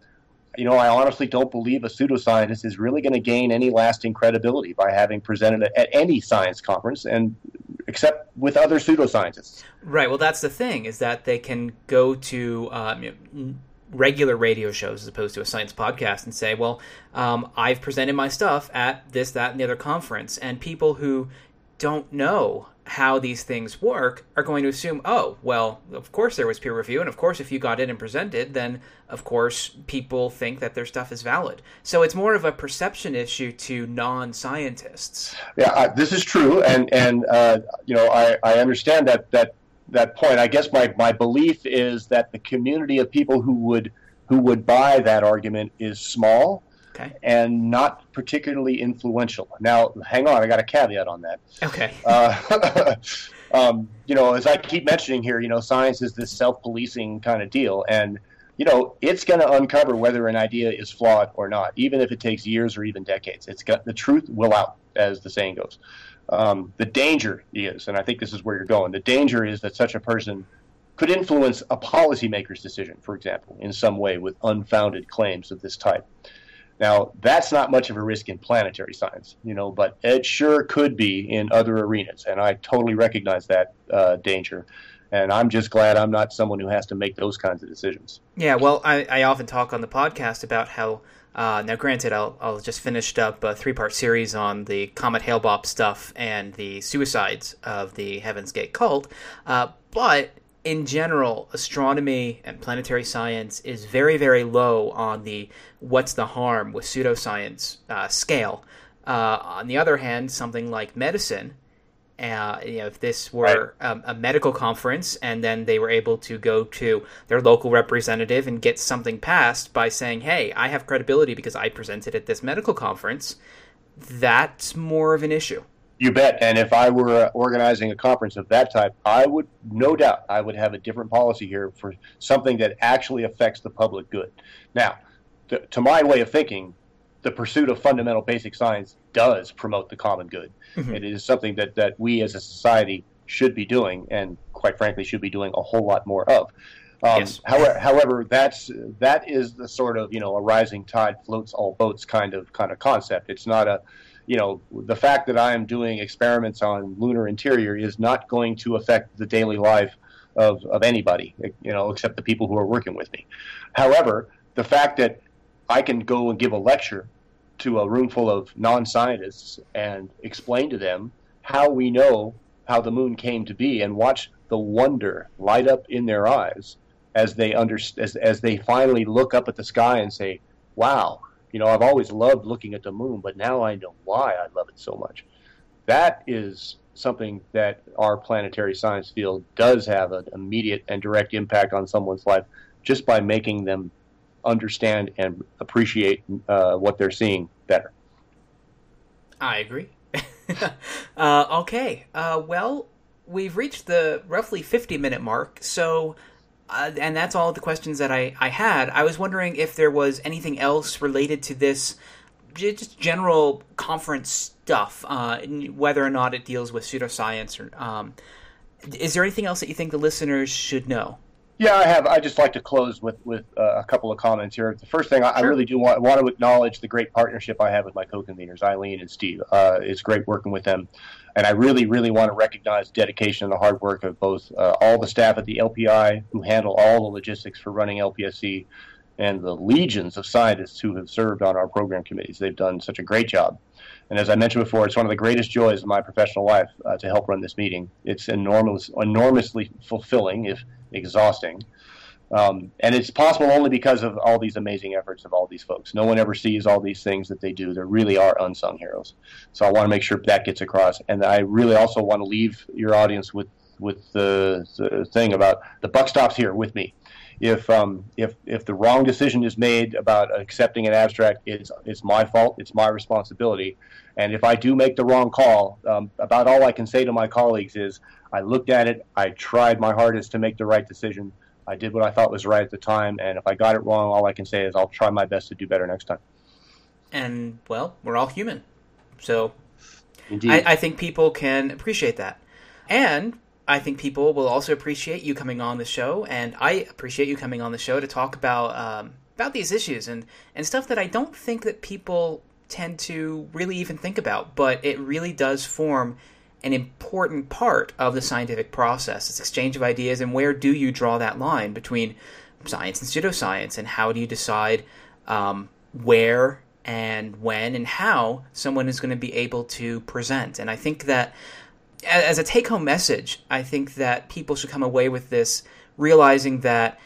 you know, I honestly don't believe a pseudoscientist is really going to gain any lasting credibility by having presented at any science conference, and except with other pseudoscientists. Right. Well, that's the thing is that they can go to um, regular radio shows as opposed to a science podcast and say, "Well, um, I've presented my stuff at this, that, and the other conference," and people who don't know how these things work are going to assume, oh, well, of course there was peer review, and of course if you got in and presented, then of course people think that their stuff is valid. So it's more of a perception issue to non-scientists. Yeah, uh, this is true, and and uh, you know I, I understand that that that point. I guess my, my belief is that the community of people who would who would buy that argument is small Okay. And not particularly influential. Now, hang on, I got a caveat on that. Okay. *laughs* Uh, *laughs* um, you know, as I keep mentioning here, you know, science is this self-policing kind of deal, and you know, it's going to uncover whether an idea is flawed or not, even if it takes years or even decades. It's got the truth will out, as the saying goes. Um, the danger is, and I think this is where you're going. The danger is that such a person could influence a policymaker's decision, for example, in some way with unfounded claims of this type. Now, that's not much of a risk in planetary science, you know, but it sure could be in other arenas, and I totally recognize that uh, danger. And I'm just glad I'm not someone who has to make those kinds of decisions. Yeah, well, I, I often talk on the podcast about how uh, now, granted, I'll, I'll just finished up a three part series on the Comet Hale-Bopp stuff and the suicides of the Heaven's Gate cult, uh, but in general, astronomy and planetary science is very, very low on the what's the harm with pseudoscience uh, scale. Uh, on the other hand, something like medicine, uh, you know, if this were right. um, a medical conference and then they were able to go to their local representative and get something passed by saying, hey, I have credibility because I presented at this medical conference, that's more of an issue. You bet. And if I were uh, organizing a conference of that type, I would, no doubt, I would have a different policy here for something that actually affects the public good. Now, to, to my way of thinking, the pursuit of fundamental basic science does promote the common good. Mm-hmm. It is something that, that we as a society should be doing, and quite frankly, should be doing a whole lot more of. Um, yes. However, however, that's that is the sort of you know a rising tide floats all boats kind of kind of concept. It's not a you know, the fact that I am doing experiments on lunar interior is not going to affect the daily life of, of anybody, you know, except the people who are working with me. However, the fact that I can go and give a lecture to a room full of non-scientists and explain to them how we know how the moon came to be and watch the wonder light up in their eyes as they under, as, as they finally look up at the sky and say, wow, you know, I've always loved looking at the moon, but now I know why I love it so much. That is something that our planetary science field does have an immediate and direct impact on someone's life just by making them understand and appreciate uh, what they're seeing better. I agree. *laughs* uh, okay. Uh, well, we've reached the roughly 50 minute mark, so uh, and that's all the questions that I, I had. I was wondering if there was anything else related to this, just general conference stuff, uh, whether or not it deals with pseudoscience or um, Is there anything else that you think the listeners should know? Yeah, I have. I just like to close with with uh, a couple of comments here. The first thing, I, sure. I really do want, want to acknowledge the great partnership I have with my co-conveners, Eileen and Steve. Uh, it's great working with them, and I really, really want to recognize dedication and the hard work of both uh, all the staff at the LPI who handle all the logistics for running LPSC, and the legions of scientists who have served on our program committees. They've done such a great job. And as I mentioned before, it's one of the greatest joys of my professional life uh, to help run this meeting. It's enormous, enormously fulfilling, if exhausting. Um, and it's possible only because of all these amazing efforts of all these folks. No one ever sees all these things that they do. There really are unsung heroes. So I want to make sure that gets across. And I really also want to leave your audience with with the, the thing about the buck stops here with me. If um, if if the wrong decision is made about accepting an abstract, it's it's my fault. It's my responsibility. And if I do make the wrong call, um, about all I can say to my colleagues is I looked at it, I tried my hardest to make the right decision. I did what I thought was right at the time, and if I got it wrong, all I can say is I'll try my best to do better next time. And well, we're all human, so I, I, think people can appreciate that, and I think people will also appreciate you coming on the show, and I appreciate you coming on the show to talk about um, about these issues and and stuff that I don't think that people tend to really even think about, but it really does form an important part of the scientific process. It's exchange of ideas, and where do you draw that line between science and pseudoscience, and how do you decide um, where and when and how someone is going to be able to present? And I think that as a take home message, I think that people should come away with this realizing that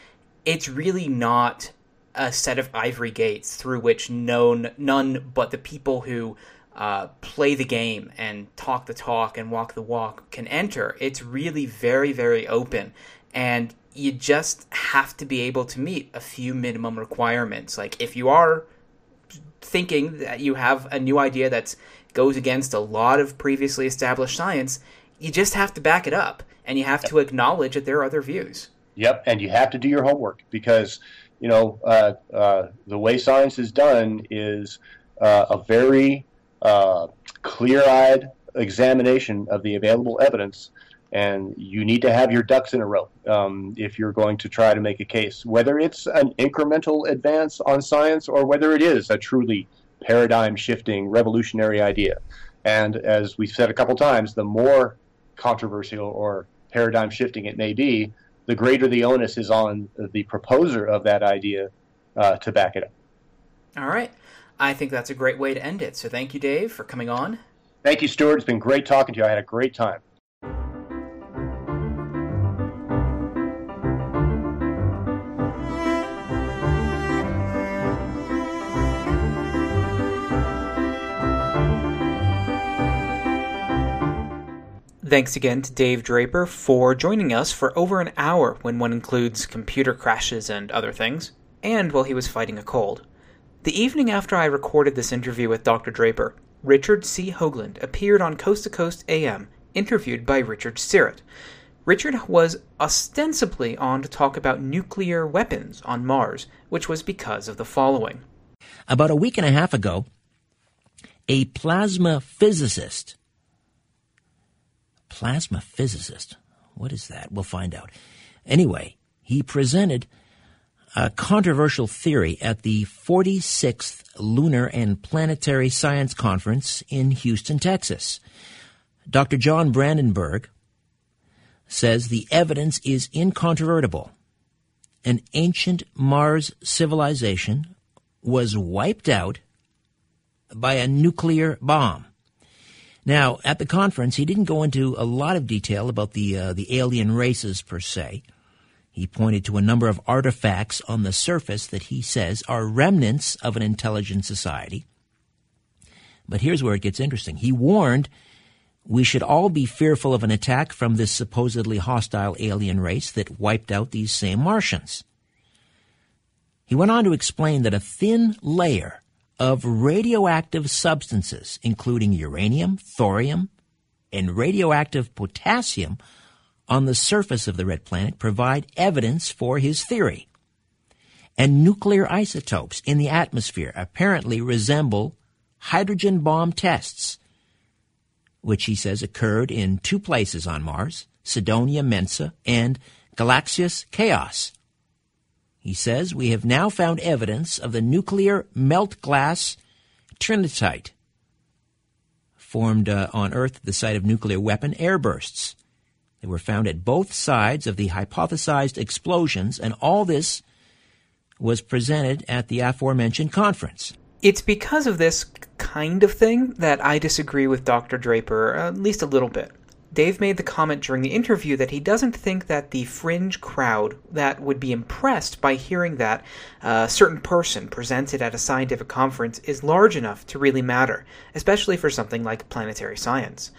it's really not a set of ivory gates through which known none but the people who uh, play the game and talk the talk and walk the walk can enter. It's really very, very open. And you just have to be able to meet a few minimum requirements. Like if you are thinking that you have a new idea that goes against a lot of previously established science, you just have to back it up and you have to acknowledge that there are other views. Yep, and you have to do your homework because you know uh, uh, the way science is done is uh, a very uh, clear-eyed examination of the available evidence, and you need to have your ducks in a row um, if you're going to try to make a case, whether it's an incremental advance on science or whether it is a truly paradigm-shifting, revolutionary idea. And as we've said a couple times, the more controversial or paradigm shifting it may be, the greater the onus is on the proposer of that idea uh, to back it up. All right. I think that's a great way to end it. So thank you, Dave, for coming on. Thank you, Stuart. It's been great talking to you. I had a great time. Thanks again to Dave Draper for joining us for over an hour when one includes computer crashes and other things, and while he was fighting a cold. The evening after I recorded this interview with Dr. Draper, Richard C. Hoagland appeared on Coast to Coast AM, interviewed by Richard Syrett. Richard was ostensibly on to talk about nuclear weapons on Mars, which was because of the following. About a week and a half ago, a plasma physicist, plasma physicist, what is that? We'll find out. Anyway, he presented a controversial theory at the 46th Lunar and Planetary Science Conference in Houston, Texas. Dr. John Brandenburg says the evidence is incontrovertible. An ancient Mars civilization was wiped out by a nuclear bomb. Now, at the conference, he didn't go into a lot of detail about the uh, the alien races per se. He pointed to a number of artifacts on the surface that he says are remnants of an intelligent society. But here's where it gets interesting. He warned we should all be fearful of an attack from this supposedly hostile alien race that wiped out these same Martians. He went on to explain that a thin layer of radioactive substances, including uranium, thorium, and radioactive potassium, on the surface of the red planet provide evidence for his theory. And nuclear isotopes in the atmosphere apparently resemble hydrogen bomb tests, which he says occurred in two places on Mars Cydonia Mensa, and Galaxias Chaos. He says we have now found evidence of the nuclear melt glass trinitite formed uh, on Earth at the site of nuclear weapon airbursts. They were found at both sides of the hypothesized explosions, and all this was presented at the aforementioned conference. It's because of this kind of thing that I disagree with Dr. Draper, uh, at least a little bit. Dave made the comment during the interview that he doesn't think that the fringe crowd that would be impressed by hearing that a certain person presented at a scientific conference is large enough to really matter, especially for something like planetary science.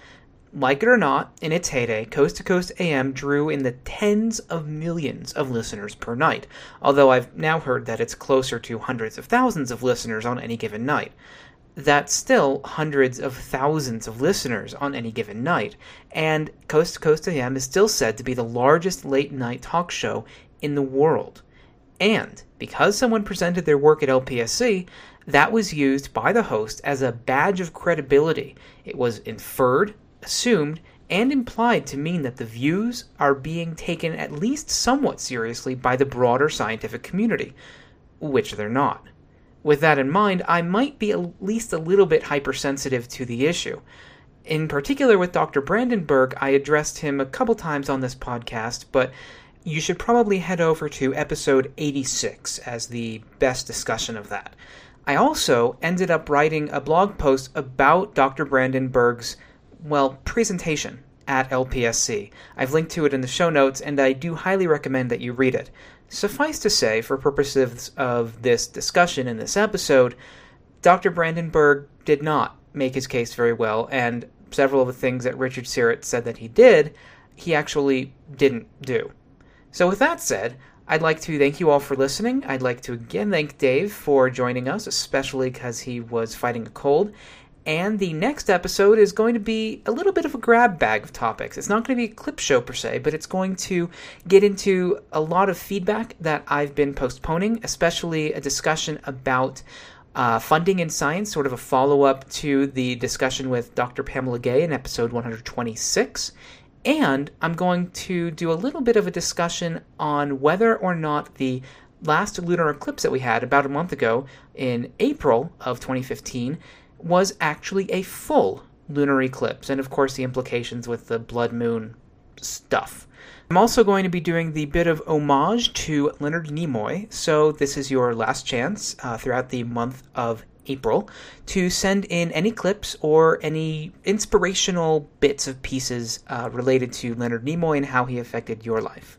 Like it or not, in its heyday, Coast to Coast AM drew in the tens of millions of listeners per night, although I've now heard that it's closer to hundreds of thousands of listeners on any given night that's still hundreds of thousands of listeners on any given night, and Coast to Coast AM is still said to be the largest late night talk show in the world. And because someone presented their work at LPSC, that was used by the host as a badge of credibility. It was inferred, assumed, and implied to mean that the views are being taken at least somewhat seriously by the broader scientific community, which they're not. With that in mind, I might be at least a little bit hypersensitive to the issue. In particular, with Dr. Brandenburg, I addressed him a couple times on this podcast, but you should probably head over to episode 86 as the best discussion of that. I also ended up writing a blog post about Dr. Brandenburg's, well, presentation at LPSC. I've linked to it in the show notes, and I do highly recommend that you read it. Suffice to say, for purposes of this discussion in this episode, Dr. Brandenburg did not make his case very well, and several of the things that Richard Syrett said that he did, he actually didn't do. So, with that said, I'd like to thank you all for listening. I'd like to again thank Dave for joining us, especially because he was fighting a cold. And the next episode is going to be a little bit of a grab bag of topics. It's not going to be a clip show per se, but it's going to get into a lot of feedback that I've been postponing, especially a discussion about uh, funding in science, sort of a follow up to the discussion with Dr. Pamela Gay in episode 126. And I'm going to do a little bit of a discussion on whether or not the last lunar eclipse that we had about a month ago in April of 2015 was actually a full lunar eclipse, and of course, the implications with the blood moon stuff. I'm also going to be doing the bit of homage to Leonard Nimoy, so this is your last chance uh, throughout the month of April to send in any clips or any inspirational bits of pieces uh, related to Leonard Nimoy and how he affected your life.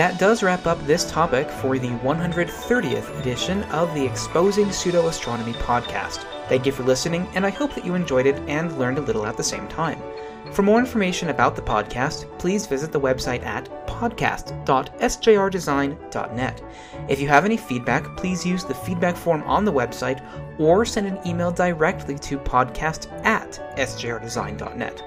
That does wrap up this topic for the 130th edition of the Exposing Pseudo Astronomy podcast. Thank you for listening, and I hope that you enjoyed it and learned a little at the same time. For more information about the podcast, please visit the website at podcast.sjrdesign.net. If you have any feedback, please use the feedback form on the website or send an email directly to podcast at sjrdesign.net.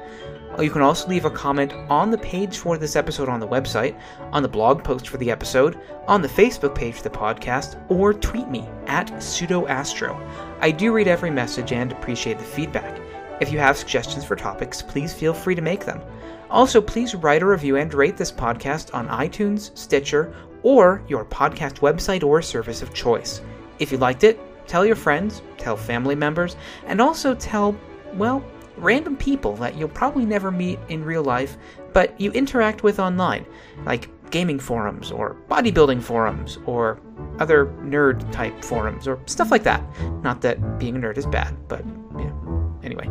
Oh, you can also leave a comment on the page for this episode on the website, on the blog post for the episode, on the Facebook page for the podcast, or tweet me at pseudoastro. I do read every message and appreciate the feedback. If you have suggestions for topics, please feel free to make them. Also, please write a review and rate this podcast on iTunes, Stitcher, or your podcast website or service of choice. If you liked it, tell your friends, tell family members, and also tell, well, random people that you'll probably never meet in real life, but you interact with online, like gaming forums or bodybuilding forums or other nerd type forums or stuff like that. Not that being a nerd is bad, but know, anyway.